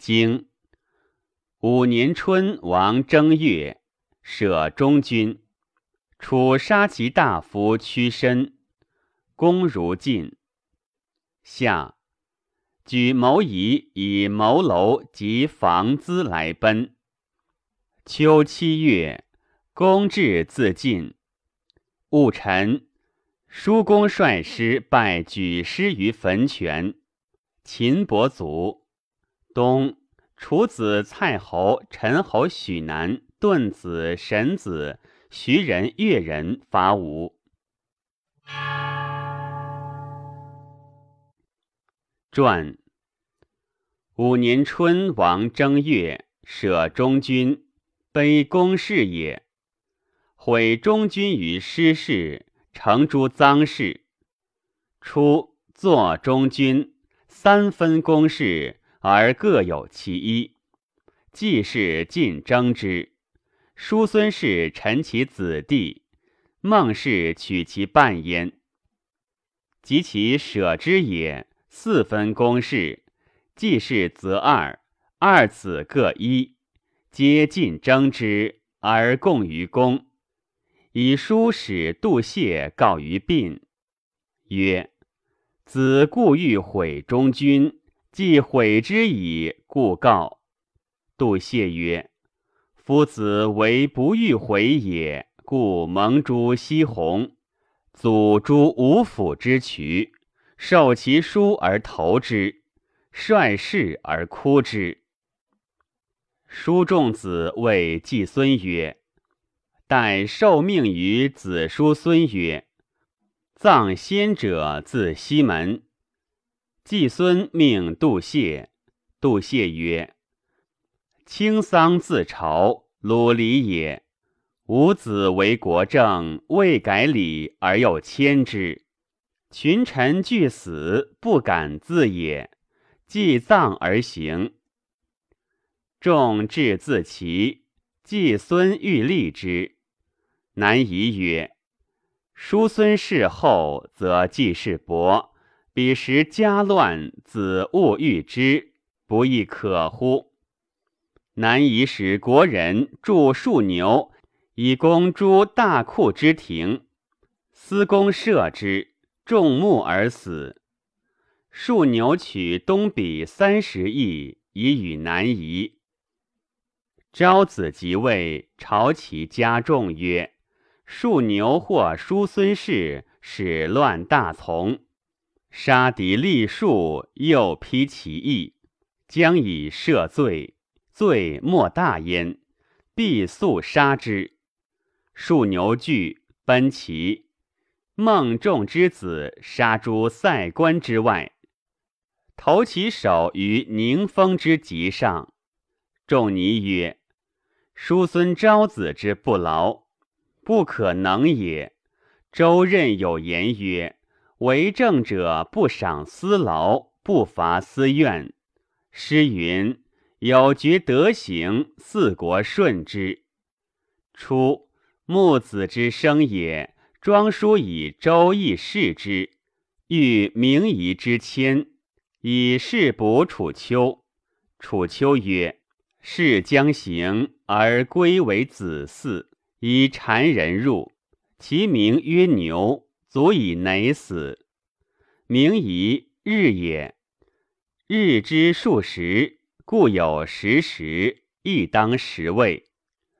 经五年春，王正月，舍中军。楚杀其大夫屈身，公如晋。夏，举谋夷以谋楼及房资来奔。秋七月，公至自尽。戊辰，叔公率师拜举师于坟泉。秦伯卒。东，楚子蔡侯、陈侯许南、顿子、沈子、徐人、越人伐吴。传。五年春，王正月，舍中军，卑公事也。毁中军于失事，成诸赃事。初，作中军，三分公事。而各有其一，季氏尽征之，叔孙氏陈其子弟，孟氏取其半焉。及其舍之也，四分公事，季氏则二，二子各一，皆尽征之，而共于公。以书使杜谢告于殡，曰：“子故欲毁中军。”既悔之矣，故告。杜谢曰：“夫子为不欲悔也，故蒙诸西弘，祖诸五府之渠，受其书而投之，率士而哭之。”叔仲子谓季孙曰：“待受命于子叔孙曰：‘葬先者自西门。’”季孙命杜谢，杜谢曰：“卿丧自朝，鲁礼也。吾子为国政，未改礼而又迁之。群臣俱死，不敢自也。祭葬而行。众至自齐，季孙欲立之，南夷曰：‘叔孙事后，则季氏伯。’”彼时家乱，子勿欲之，不亦可乎？南夷使国人筑数牛，以供诸大库之庭。司公射之，众目而死。数牛取东比三十亿，以与南夷。昭子即位，朝其家众曰：“数牛或叔孙氏，使乱大从。”杀敌立树，又披其义，将以赦罪，罪莫大焉，必速杀之。数牛惧，奔齐。孟仲之子杀诸塞关之外，投其首于宁封之极上。仲尼曰：“叔孙昭子之不劳，不可能也。”周任有言曰。为政者不赏私劳，不伐私怨。诗云：“有觉德行，四国顺之。”初，木子之生也，庄叔以周易视之，欲明夷之谦，以示卜楚丘。楚丘曰：“事将行，而归为子嗣，以谗人入，其名曰牛。”足以馁死。名夷日也，日之数十，故有十时，亦当十位。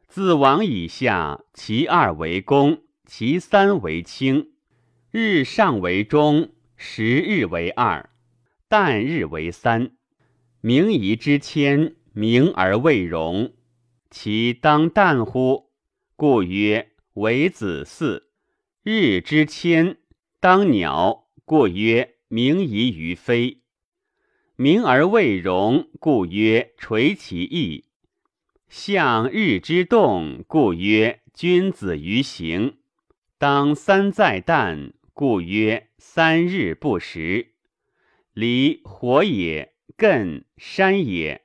自王以下，其二为公，其三为卿。日上为中，十日为二，旦日为三。名夷之谦，名而未容，其当旦乎？故曰为子嗣。日之迁，当鸟，故曰鸣夷于飞；鸣而未容，故曰垂其翼；向日之动，故曰君子于行；当三在旦，故曰三日不食。离火也，艮山也。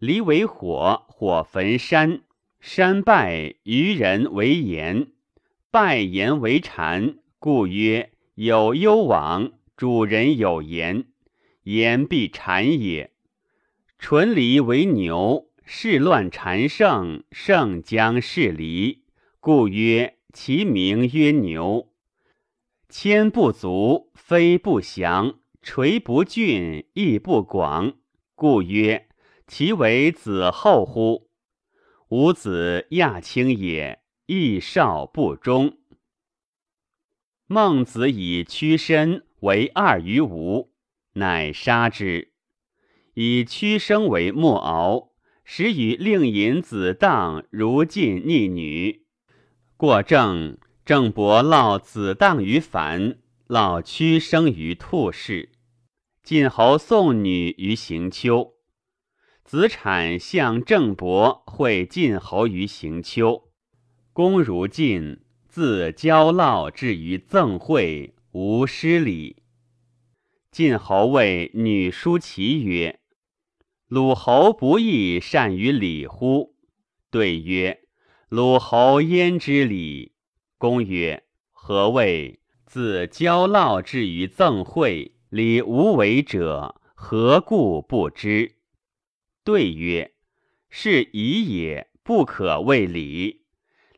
离为火，火焚山，山败，于人为言。拜言为谗，故曰有攸往，主人有言，言必谗也。淳离为牛，事乱缠胜，胜将事离，故曰其名曰牛。千不足，非不祥，垂不峻，亦不广，故曰其为子后乎？吾子亚卿也，亦少不忠。孟子以屈身为二于吴，乃杀之。以屈生为莫敖，使与令尹子当如晋逆女。过正，郑伯烙子当于樊，烙屈生于兔氏。晋侯送女于行丘。子产向郑伯会晋侯于行丘。公如晋。自交烙至于赠会，无失礼。晋侯谓女叔齐曰：“鲁侯不亦善于礼乎？”对曰：“鲁侯焉知礼？”公曰：“何谓自交烙至于赠会，礼无为者？何故不知？”对曰：“是夷也，不可谓礼。”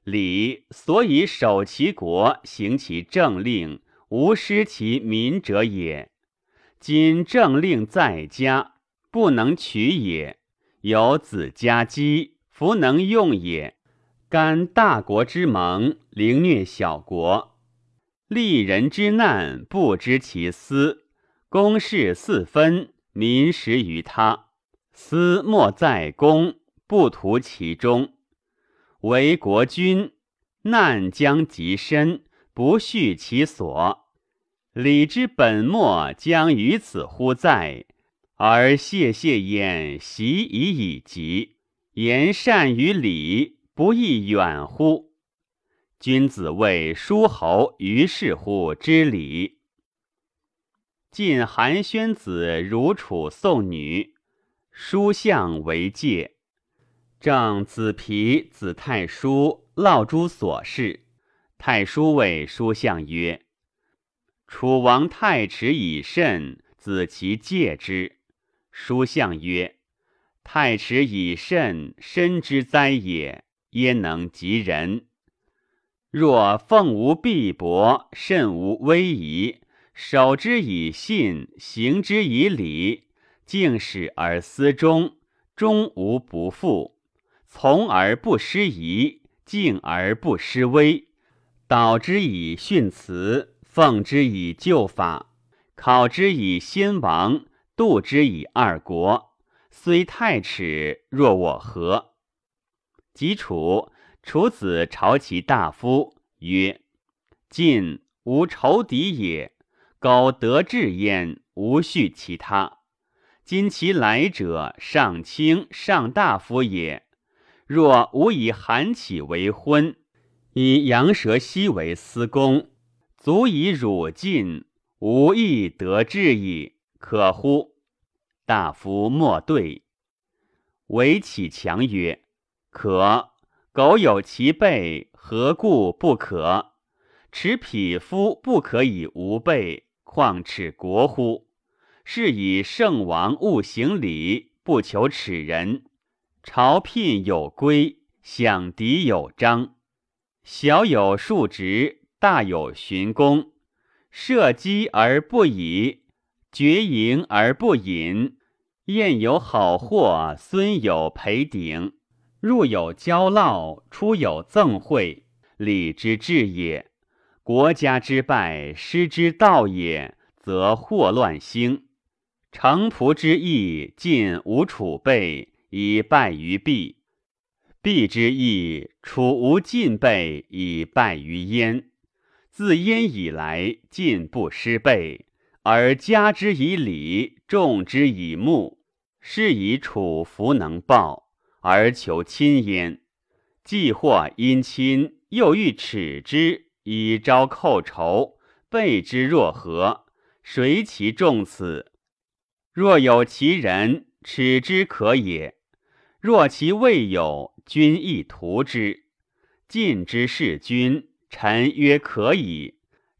礼所以守其国，行其政令，无失其民者也。今政令在家，不能取也；有子家姬，弗能用也。干大国之盟，凌虐小国；利人之难，不知其私。公事四分，民食于他。私莫在公，不图其中。为国君，难将及身，不恤其所。礼之本末将于此乎在？而谢谢焉习以以及，言善于礼，不亦远乎？君子谓诸侯于是乎知礼。晋韩宣子如楚送女，书相为戒。正子皮、子太叔烙诸所事，太叔谓叔相曰：“楚王太迟以甚，子其戒之。”叔相曰：“太迟以甚，身之灾也，焉能及人？若奉无必薄，慎无威仪，守之以信，行之以礼，敬始而思终，终无不复。”从而不失仪，敬而不失威，导之以训辞，奉之以旧法，考之以先王，度之以二国。虽太耻，若我何？及楚，楚子朝其大夫曰：“晋无仇敌也，苟得志焉，无恤其他。今其来者，上卿、上大夫也。”若吾以韩起为婚，以羊蛇息为司公，足以辱尽，无亦得志矣，可乎？大夫莫对。唯启强曰：“可。苟有其备，何故不可？持匹夫不可以无备，况耻国乎？是以圣王勿行礼，不求耻人。”朝聘有规，享敌有章。小有数职，大有巡公。射击而不以，绝营而不引。宴有好货，孙有陪鼎。入有交烙，出有赠会，礼之至也。国家之败，失之道也，则祸乱兴。城仆之役，尽无储备。以败于弊，弊之义，楚无进备，以败于燕。自燕以来，进不失备，而加之以礼，重之以木，是以楚弗能报，而求亲焉。既或因亲，又欲耻之，以招寇仇，备之若何？谁其重此？若有其人，耻之可也。若其未有，君亦图之。晋之弑君，臣曰可以。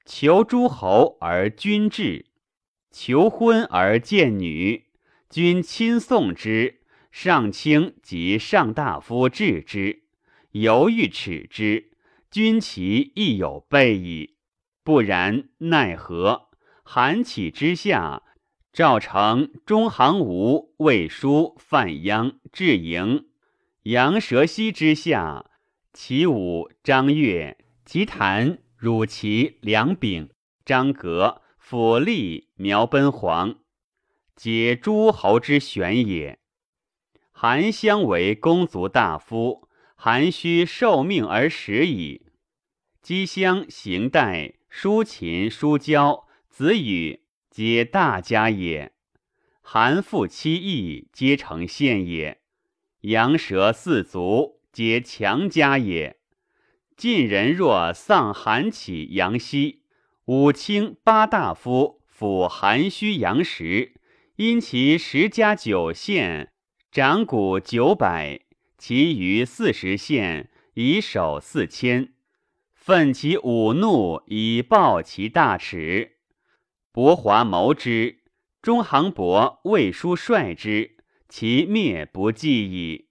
求诸侯而君至，求婚而见女，君亲送之，上卿及上大夫治之，犹豫耻之，君其亦有备矣。不然奈何？韩起之下，赵成、中行吴、魏书、范鞅、智营、杨蛇溪之下，齐武、张悦、吉谭、汝齐、梁炳、张格、府吏、苗奔黄，皆诸侯之选也。韩相为公族大夫，韩须受命而食矣。姬襄、行代、叔秦、叔交、子羽，皆大家也。韩父七义，皆成县也。羊蛇四足，皆强家也。晋人若丧韩起、杨希，五卿八大夫辅韩须、杨时，因其十家九县。掌谷九百，其余四十县以守四千，奋其武怒以报其大耻。伯华谋之，中行伯、魏书率之，其灭不计矣。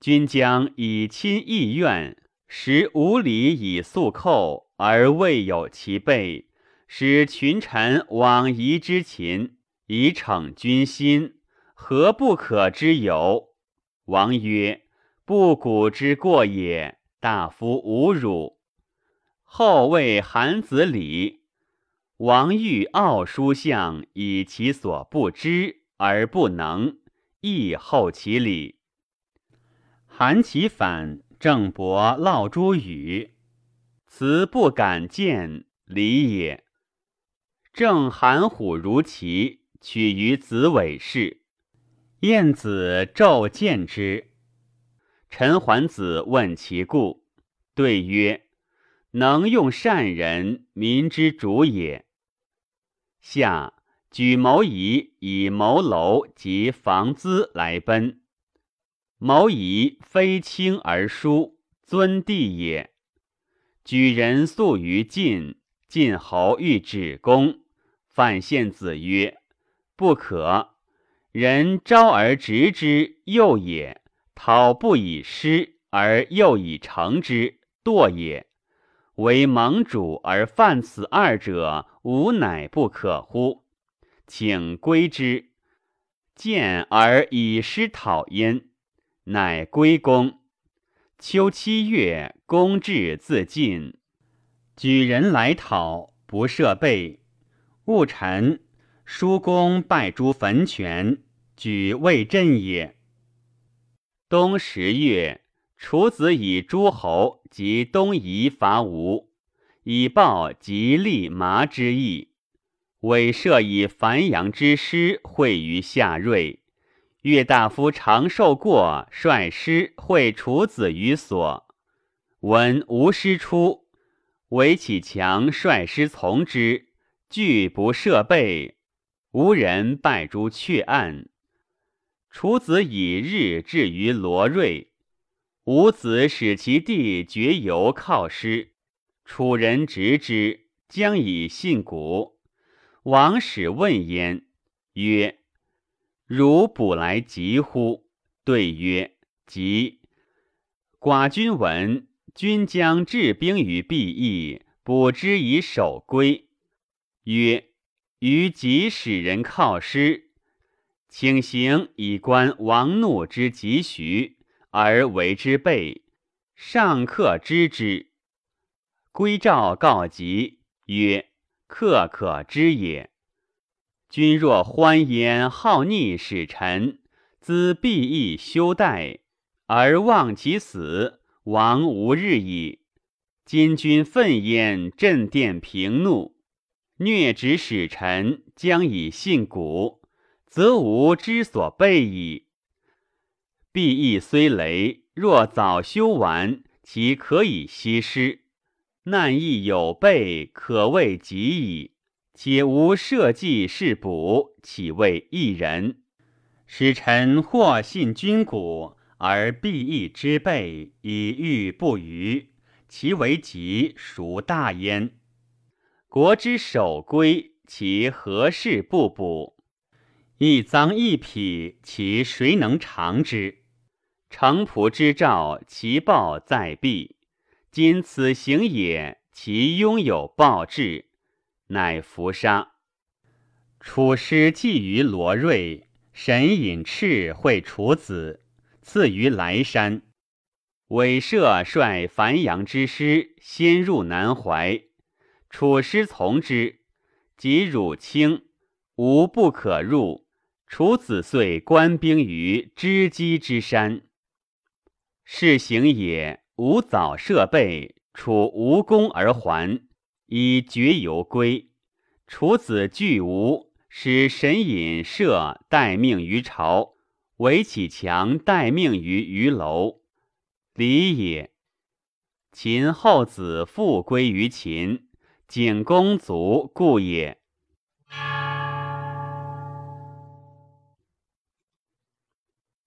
君将以亲意愿，使无礼以速寇，而未有其备，使群臣往夷之秦，以逞君心。何不可之有？王曰：“不古之过也。大夫侮辱。”后谓韩子礼。王欲傲书相，以其所不知而不能，亦后其礼。韩其反，郑伯烙诸语，辞不敢见，礼也。郑韩虎如齐，取于子尾氏。晏子骤见之，陈桓子问其故，对曰：“能用善人，民之主也。”下举谋夷以谋楼及房资来奔，谋夷非轻而疏，尊帝也。举人素于晋，晋侯欲止公，范献子曰：“不可。”人招而执之，诱也；讨不以失而诱以成之，惰也。为盟主而犯此二者，吾乃不可乎？请归之。见而以失讨焉，乃归公。秋七月，公至自尽。举人来讨，不设备。戊辰。叔公拜诸坟泉，举魏镇也。冬十月，楚子以诸侯及东夷伐吴，以报吉利麻之意。韦设以樊阳之师会于夏瑞，岳大夫长寿过率师会楚子于所。闻吴师出，韦启强率师从之，拒不设备。无人拜诸阙岸，楚子以日至于罗瑞，吴子使其弟绝游靠师，楚人执之，将以信古。王使问焉，曰：“汝卜来急乎？”对曰：“急。”寡君闻君将治兵于必邑，卜之以守归。曰。于即使人靠师，请行以观王怒之急徐，而为之备。上客知之，归诏告急曰：“客可知也。君若欢焉好逆使臣，兹必亦休待，而望其死，亡无日矣。今君愤焉，镇殿平怒。”虐指使臣，将以信古，则无之所备矣。必亦虽雷，若早修完，其可以息师。难亦有备，可谓极矣。且无社稷是补，岂谓一人？使臣或信君古，而必易之备，以御不虞，其为吉，孰大焉？国之守归，其何事不补？一赃一匹，其谁能偿之？城仆之兆，其报在必。今此行也，其拥有报志，乃伏杀。楚师寄于罗瑞，神隐赤会楚子，赐于莱山。韦射率樊阳之师先入南淮，楚师从之，及汝清，无不可入。楚子遂官兵于知机之山。是行也，吾早设备，楚无功而还，以绝游归。楚子惧吴。使神隐射待命于朝，韦启强待命于鱼楼。礼也。秦后子复归于秦，景公卒故也。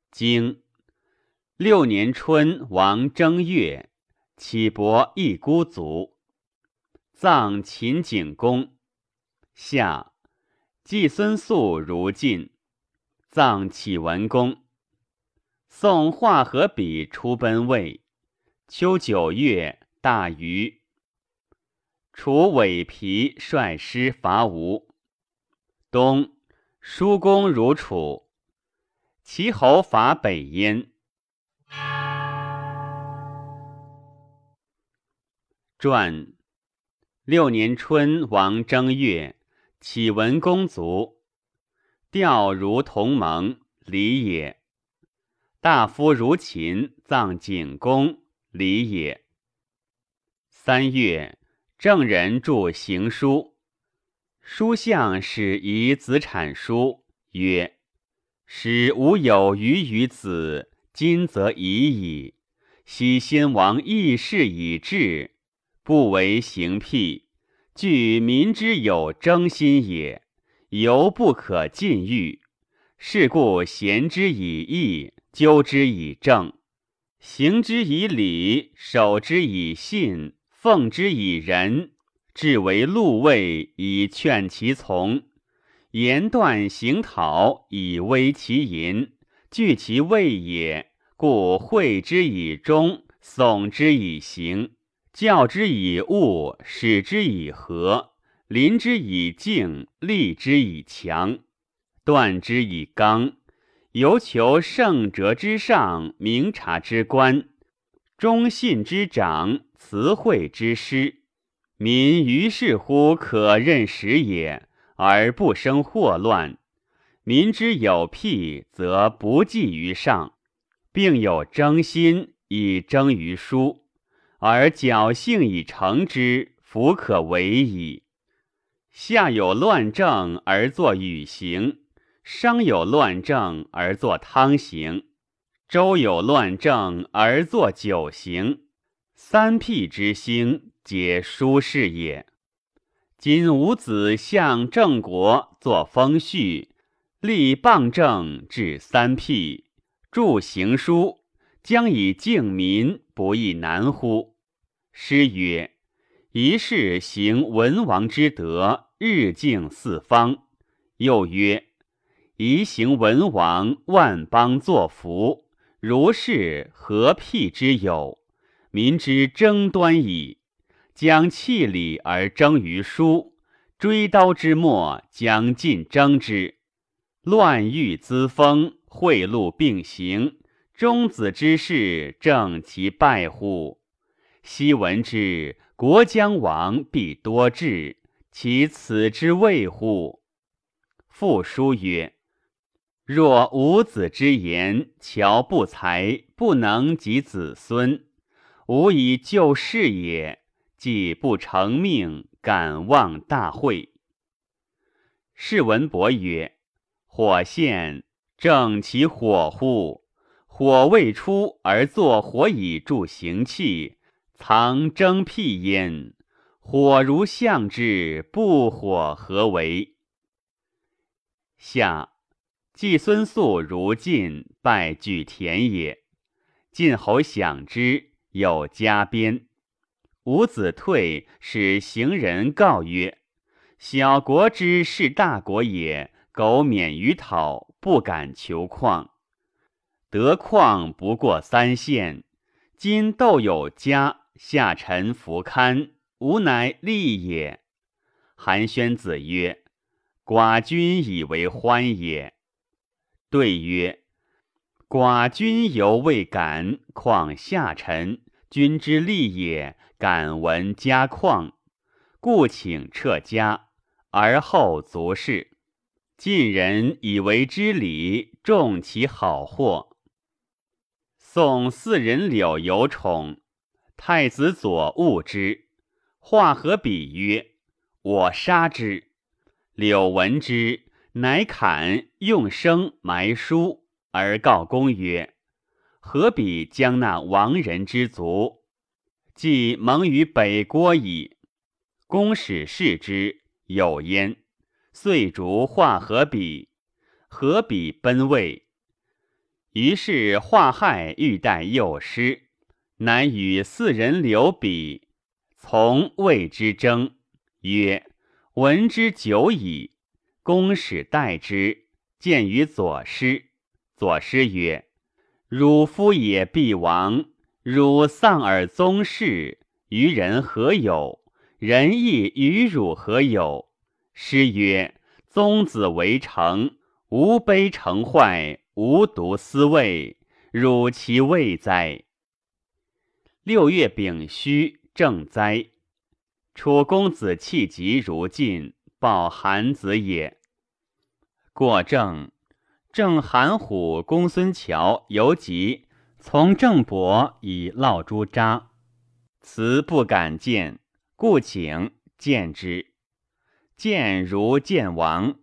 经六年春，王正月，启伯一孤卒，葬秦景公。夏。季孙宿如晋，葬启文公。宋华和比出奔魏。秋九月，大禹。楚尾皮率师伐吴。冬，叔公如楚。齐侯伐北燕。传六年春，王正月。启文公卒，调如同盟，礼也。大夫如秦，葬景公，礼也。三月，郑人著行书，书相使遗子产书，曰：“使吾有余于子，今则已矣。昔先王义事已至，不为行辟。”据民之有争心也，犹不可尽欲。是故贤之以义，纠之以正，行之以礼，守之以信，奉之以仁，至为禄位，以劝其从；言断行讨，以威其淫，据其位也。故惠之以忠，耸之以行。教之以物，使之以和，临之以静，立之以强，断之以刚。犹求圣哲之上，明察之官，忠信之长，慈惠之师。民于是乎可任时也，而不生祸乱。民之有辟，则不计于上，并有争心，以争于书。而侥幸以成之，弗可为矣。下有乱政而作禹行，商有乱政而作汤行，周有乱政而作九行。三辟之兴，皆舒适也。今吾子向郑国作封序，立谤政，治三辟，著行书，将以敬民，不亦难乎？诗曰：“一世行文王之德，日敬四方。”又曰：“宜行文王，万邦作福。如是何辟之有？民之争端矣。将弃礼而争于书，追刀之末，将尽争之。乱欲滋风，贿赂并行，中子之事，正其败乎？”昔闻之，国将亡，必多智，其此之谓乎？复书曰：若吾子之言，乔不才，不能及子孙，吾以救世也。既不成命，敢忘大会。世文伯曰：火现，正其火乎？火未出而作火以助行气。藏蒸辟焉，火如象之，不火何为？下季孙宿如晋，拜举田也。晋侯享之，有加鞭。伍子退，使行人告曰：“小国之是大国也，苟免于讨，不敢求况。得况不过三县，今斗有家，下臣弗堪，吾乃利也。韩宣子曰：“寡君以为欢也。”对曰：“寡君犹未敢，况下臣？君之利也，敢闻家况，故请撤家，而后足事。晋人以为知礼，重其好货。宋四人柳有宠，太子左恶之，化和比曰。”我杀之，柳闻之，乃砍用生埋书，而告公曰：“何比将那亡人之族？既蒙于北郭矣。”公使视之，有焉，遂逐化何比。何比奔魏，于是化害欲待幼师，乃与四人留比，从魏之争。曰：“闻之久矣。”公使待之，见于左师。左师曰：“汝夫也必亡。汝丧尔宗室，于人何有？人亦与汝何有？”诗曰：“宗子为成，无悲成坏，无独思畏，汝其未哉？”六月丙戌，正灾。楚公子气急如晋，报韩子也。过郑，郑韩虎公孙乔犹疾，从郑伯以烙朱扎，辞不敢见，故请见之。见如见王，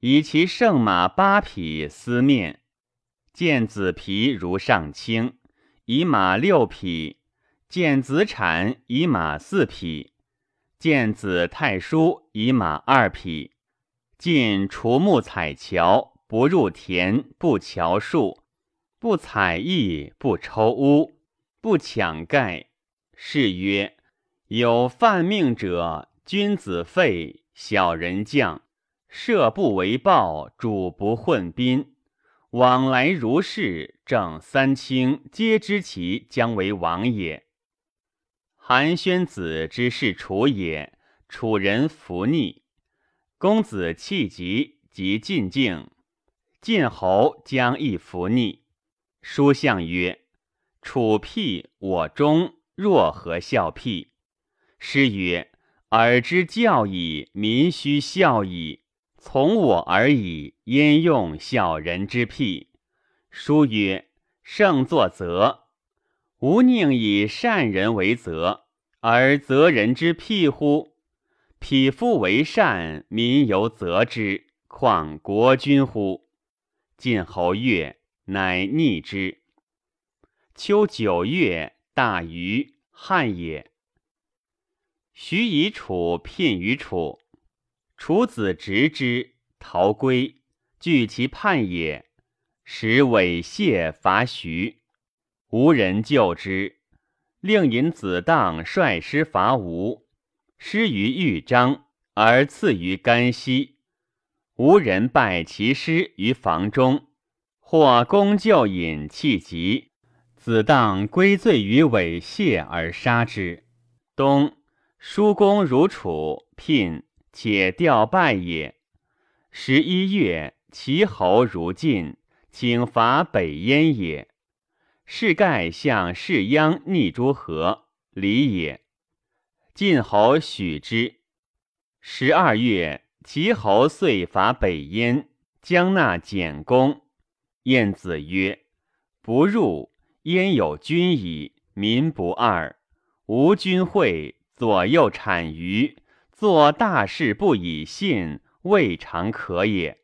以其圣马八匹思面，见子皮如上卿，以马六匹，见子产以马四匹。见子太叔以马二匹，进除木采樵，不入田，不乔树，不采邑，不抽屋，不抢盖。是曰：有犯命者，君子废，小人将。射不为暴，主不混宾，往来如是，正三卿皆知其将为王也。韩宣子之事楚也，楚人弗逆。公子弃疾及晋境，晋侯将亦弗逆。书相曰：“楚辟我忠，若何效辟？”诗曰：“尔之教矣，民须孝矣。从我而已，焉用小人之辟？”书曰：“圣作则。”吾宁以善人为则，而则人之辟乎？匹夫为善，民犹则之，况国君乎？晋侯悦，乃逆之。秋九月，大禹，汉也。徐以楚聘于楚，楚子执之，逃归，据其叛也，使猥亵伐徐。无人救之，令引子荡率师伐吴，失于豫章，而次于甘溪。吴人败其师于房中，或攻救引气急，子荡归罪于猥亵而杀之。冬，叔公如楚，聘且调败也。十一月，齐侯如晋，请伐北燕也。是盖向士鞅逆诸河，礼也。晋侯许之。十二月，齐侯遂伐北燕，将纳简公。晏子曰：“不入，燕有君矣。民不二，无君会，左右产于做大事不以信未尝可也。